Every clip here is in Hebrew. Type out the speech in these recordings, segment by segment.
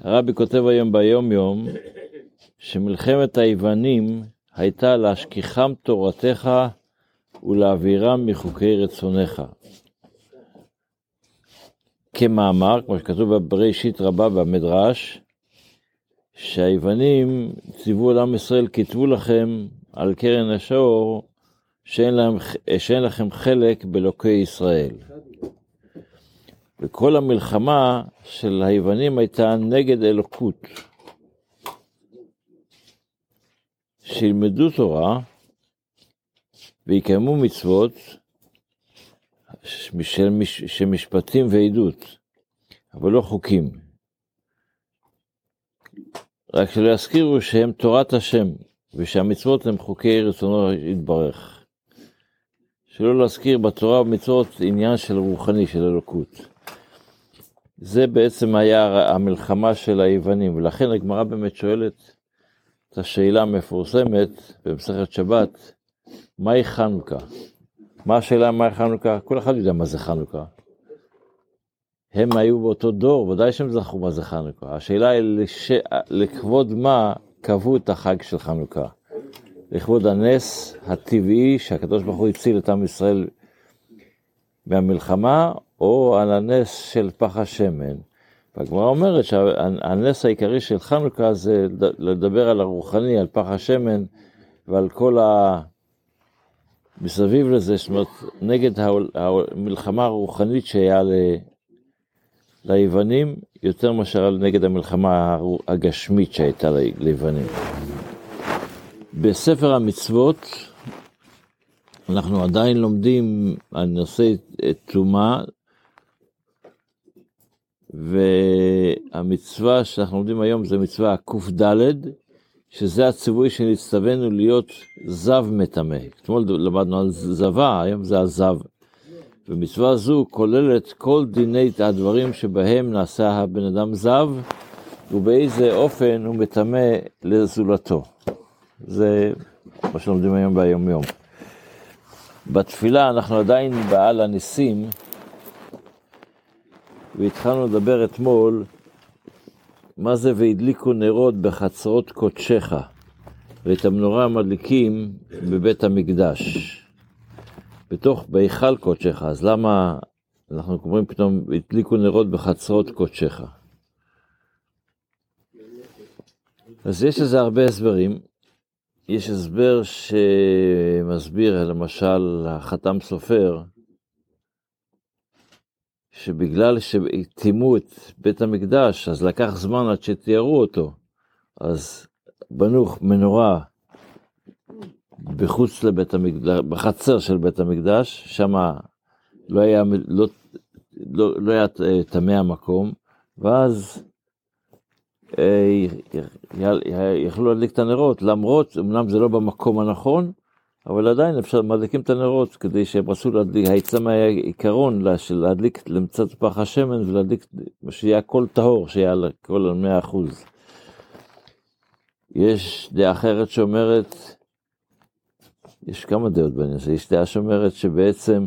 הרבי כותב היום ביום יום שמלחמת היוונים הייתה להשכיחם תורתך ולהעבירם מחוקי רצונך. כמאמר, כמו שכתוב בראשית רבה במדרש, שהיוונים ציוו לעם ישראל, כתבו לכם על קרן השור שאין, להם, שאין לכם חלק באלוקי ישראל. וכל המלחמה של היוונים הייתה נגד אלוקות. שילמדו תורה ויקיימו מצוות של, משפטים ועדות, אבל לא חוקים. רק שלא יזכירו שהם תורת השם, ושהמצוות הם חוקי רצונו יתברך. שלא להזכיר בתורה ובמצוות עניין של רוחני, של אלוקות. זה בעצם היה המלחמה של היוונים, ולכן הגמרא באמת שואלת את השאלה המפורסמת במסכת שבת, מהי חנוכה? מה השאלה מהי חנוכה? כל אחד יודע מה זה חנוכה. הם היו באותו דור, ודאי שהם זכרו מה זה חנוכה. השאלה היא לש... לכבוד מה קבעו את החג של חנוכה. לכבוד הנס הטבעי שהקדוש ברוך הוא הציל את עם ישראל מהמלחמה, או על הנס של פח השמן. והגמרא אומרת שהנס העיקרי של חנוכה זה לדבר על הרוחני, על פח השמן ועל כל ה... מסביב לזה, זאת אומרת, נגד המלחמה הרוחנית שהיה ל... ליוונים, יותר מאשר נגד המלחמה הגשמית שהייתה ליוונים. בספר המצוות אנחנו עדיין לומדים על נושא טומאה, והמצווה שאנחנו לומדים היום זה מצווה קד, שזה הציווי שנצטווינו להיות זב מטמא. אתמול למדנו על זבה, היום זה הזב. ומצווה זו כוללת כל דיני הדברים שבהם נעשה הבן אדם זב, ובאיזה אופן הוא מטמא לזולתו. זה מה שלומדים היום ביום יום. בתפילה אנחנו עדיין בעל הניסים, והתחלנו לדבר אתמול מה זה והדליקו נרות בחצרות קודשך, ואת המנורה מדליקים בבית המקדש, בתוך, בהיכל קודשך, אז למה אנחנו אומרים פתאום, הדליקו נרות בחצרות קודשך? אז יש לזה הרבה הסברים. יש הסבר שמסביר, למשל, החתם סופר, שבגלל שהתאימו את בית המקדש, אז לקח זמן עד שתיארו אותו. אז בנו מנורה בחוץ לבית המקדש, בחצר של בית המקדש, שם לא היה, לא, לא, לא היה טמא המקום, ואז אה, יכלו להדליק את הנרות, למרות, אמנם זה לא במקום הנכון, אבל עדיין אפשר, מדליקים את הנרות כדי שהם רצו להדליק, העצם היה עיקרון להדליק למצד פח השמן ולהדליק, שיהיה הכל טהור, שיהיה הכל על מאה אחוז. יש דעה אחרת שאומרת, יש כמה דעות בעניין הזה, יש דעה שאומרת שבעצם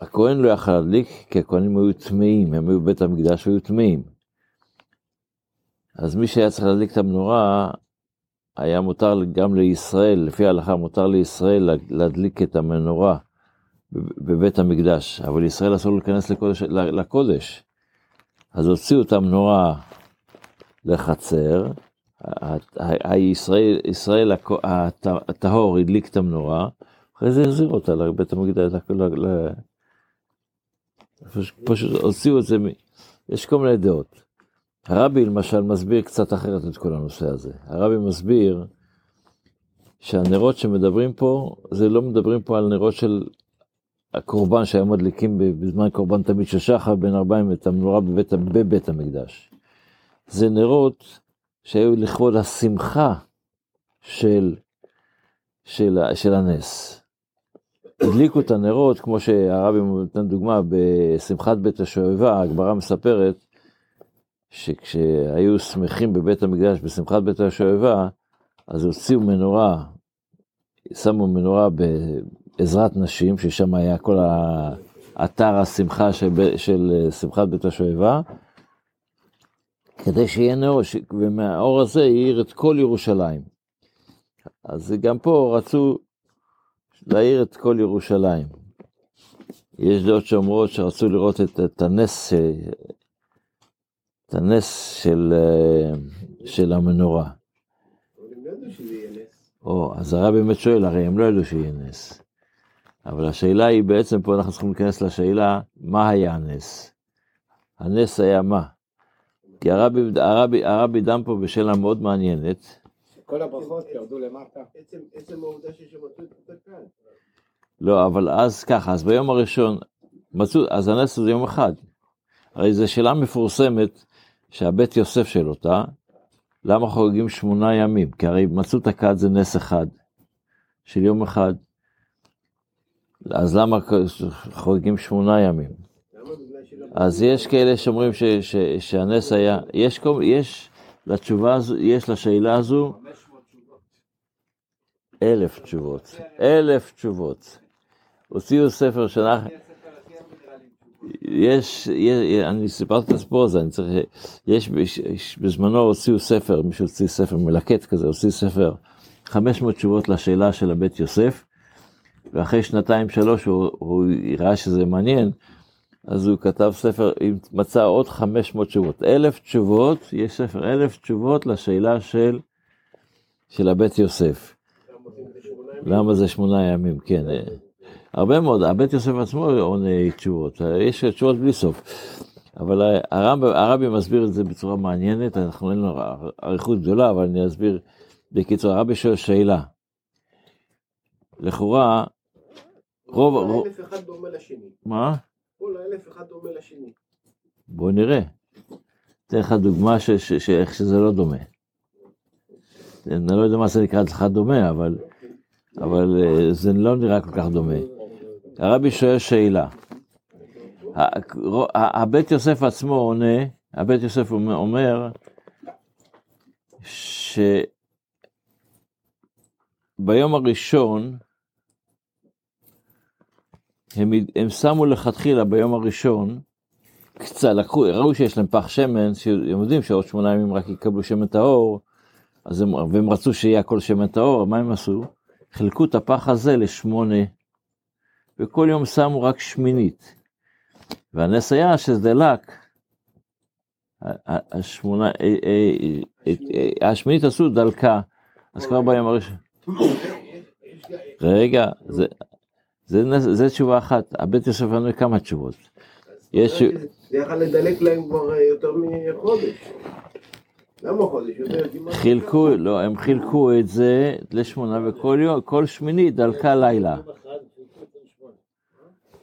הכהן לא יכל להדליק כי הכהנים היו טמאים, הם היו בבית המקדש והיו טמאים. אז מי שהיה צריך להדליק את המנורה, היה מותר גם לישראל, לפי ההלכה מותר לישראל להדליק את המנורה בבית המקדש, אבל לישראל אסור להיכנס לקודש, לקודש. אז הוציאו את המנורה לחצר, הישראל, ישראל הטהור הדליק את המנורה, אחרי זה החזיר אותה לבית המקדש, פשוט הוציאו את זה, יש כל מיני דעות. הרבי למשל מסביר קצת אחרת את כל הנושא הזה. הרבי מסביר שהנרות שמדברים פה, זה לא מדברים פה על נרות של הקורבן שהיו מדליקים בזמן קורבן תמיד של שחר בין ארבעים את המנורה בבית, בבית המקדש. זה נרות שהיו לכבוד השמחה של, של, של הנס. הדליקו את הנרות, כמו שהרבי נותן דוגמה, בשמחת בית השואבה, הגמרא מספרת, שכשהיו שמחים בבית המקדש, בשמחת בית השואבה, אז הוציאו מנורה, שמו מנורה בעזרת נשים, ששם היה כל אתר השמחה של, של שמחת בית השואבה, כדי שיהיה נאור, ש... ומהאור הזה יאיר את כל ירושלים. אז גם פה רצו להאיר את כל ירושלים. יש דעות שאומרות שרצו לראות את, את הנס, את הנס של, של המנורה. או, אז הרב באמת שואל, הרי הם לא ידעו שיהיה נס. אבל השאלה היא בעצם, פה אנחנו צריכים להיכנס לשאלה, מה היה הנס? הנס היה מה? כי הרבי, הרבי, הרבי דם פה בשאלה מאוד מעניינת. כל הברכות ירדו למטה. עצם העובדה ששמעו את כאן. לא, אבל אז ככה, אז ביום הראשון, מצאו, אז הנס זה יום אחד. הרי זו שאלה מפורסמת שהבית יוסף של אותה, למה חוגגים שמונה ימים? כי הרי מצאו את הכד זה נס אחד, של יום אחד. אז למה חוגגים שמונה ימים? אז יש כאלה שאומרים ש, ש, שהנס היה, יש, יש לתשובה הזו, יש לשאלה הזו אלף תשובות, אלף תשובות. הוציאו ספר שאנחנו... יש, יש, אני סיפרתי את הסיפור הזה, אני צריך, יש, יש, בזמנו הוציאו ספר, מישהו הוציא ספר מלקט כזה, הוציא ספר, 500 תשובות לשאלה של הבית יוסף, ואחרי שנתיים שלוש הוא, הוא ראה שזה מעניין, אז הוא כתב ספר, מצא עוד 500 תשובות, אלף תשובות, יש ספר אלף תשובות לשאלה של, של הבית יוסף. למה זה שמונה ימים, כן. הרבה מאוד, הבית יוסף עצמו עונה תשובות, יש תשובות בלי סוף. אבל הרב, הרבי מסביר את זה בצורה מעניינת, אנחנו אין לנו אריכות גדולה, אבל אני אסביר בקיצור, הרבי שואל שאלה. לכאורה, רוב... כל האלף אחד דומה לשני. מה? כל האלף אחד דומה לשני. בוא נראה. אתן לך דוגמה שאיך שזה לא דומה. אני לא יודע מה זה נקרא אצלך דומה, אבל, אבל אה, זה לא נראה כל כך דומה. הרבי שואל שאלה. הבית יוסף עצמו עונה, הבית יוסף אומר שביום הראשון הם, הם שמו לכתחילה ביום הראשון, קצת לקחו, ראו שיש להם פח שמן, שהם יודעים שעוד שמונה ימים רק יקבלו שמן טהור, הם, והם רצו שיהיה הכל שמן טהור, מה הם עשו? חילקו את הפח הזה לשמונה וכל יום שמו רק שמינית. והנס היה שזה דלק, השמונה, אה, אה, אה, השמינית עשו דלקה, אז כבר ביום הראשון. רגע, זה, זה, זה תשובה אחת, הבית יוסף ענו כמה תשובות. יש... זה יכול לדלק להם כבר יותר מחודש. למה חודש? חילקו, לא, הם חילקו את זה לשמונה וכל יום, כל שמיני דלקה לילה.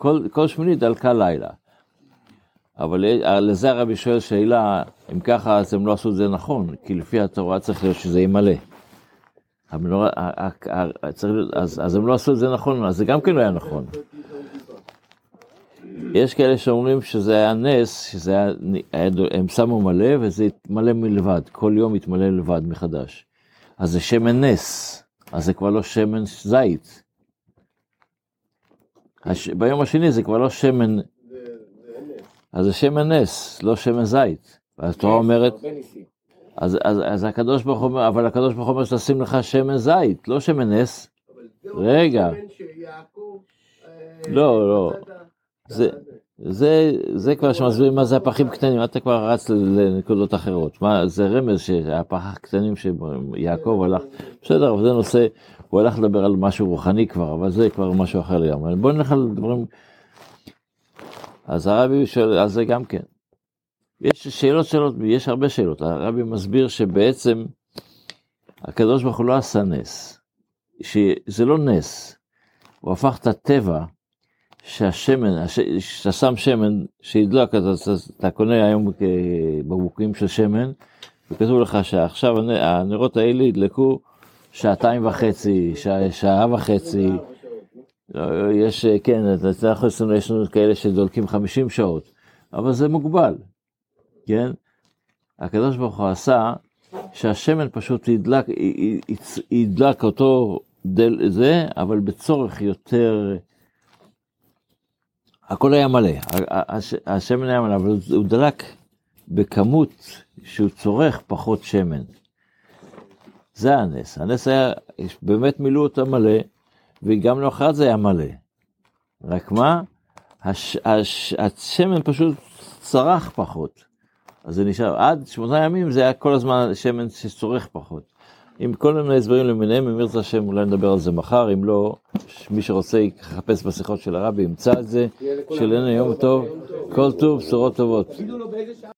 כל, כל שמינית דלקה לילה. אבל לזה הרבי שואל שאלה, אם ככה אז הם לא עשו את זה נכון, כי לפי התורה צריך להיות שזה ימלא. המנורה, אז, אז הם לא עשו את זה נכון, אז זה גם כן לא היה נכון. יש כאלה שאומרים שזה היה נס, שזה היה, הם שמו מלא וזה התמלא מלבד, כל יום התמלא לבד מחדש. אז זה שמן נס, אז זה כבר לא שמן זית. הש... ביום השני זה כבר לא שמן, אז זה שמן נס, לא שמן זית. אז התורה אומרת, אז, אז, אז הקדוש ברוך הוא אומר, אבל הקדוש ברוך הוא אומר שתשים לך שמן זית, לא שמן נס. רגע. לא, לא. זה, זה, זה כבר שמסבירים מה זה הפחים קטנים, אתה כבר רץ לנקודות אחרות. מה, זה רמז שהפח הקטנים שיעקב הלך, בסדר, אבל זה נושא, הוא הלך לדבר על משהו רוחני כבר, אבל זה כבר משהו אחר לגמרי. בואו נלך על דברים... אז הרבי שואל על זה גם כן. יש שאלות שאלות, יש הרבה שאלות. הרבי מסביר שבעצם הקדוש ברוך הוא לא עשה נס, שזה לא נס, הוא הפך את הטבע, שהשמן, שאתה שם שמן שידלק, אתה, אתה קונה היום בקבוקים של שמן, וכתוב לך שעכשיו הנרות האלה ידלקו שעתיים וחצי, שעה, שעה וחצי, לא, יש, כן, אנחנו יש לנו כאלה שדולקים 50 שעות, אבל זה מוגבל, כן? הקדוש ברוך הוא עשה שהשמן פשוט ידלק, ידלק אותו דל, זה, אבל בצורך יותר, הכל היה מלא, השמן היה מלא, אבל הוא דלק בכמות שהוא צורך פחות שמן. זה הנס. הנס היה, באמת מילאו אותה מלא, וגם לאחר זה היה מלא. רק מה? הש, הש, השמן פשוט צרח פחות. אז זה נשאר, עד שמונה ימים זה היה כל הזמן שמן שצורך פחות. עם כל מיני הסברים למיניהם, אם ירצה השם אולי נדבר על זה מחר, אם לא, מי שרוצה יחפש בשיחות של הרבי, ימצא את זה, שיהיה לנו יום טוב, כל טוב, בשורות טובות.